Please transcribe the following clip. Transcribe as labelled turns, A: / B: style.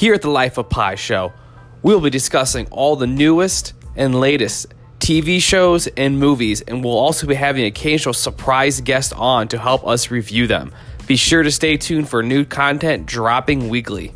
A: Here at the Life of Pi show, we'll be discussing all the newest and latest TV shows and movies, and we'll also be having occasional surprise guests on to help us review them. Be sure to stay tuned for new content dropping weekly.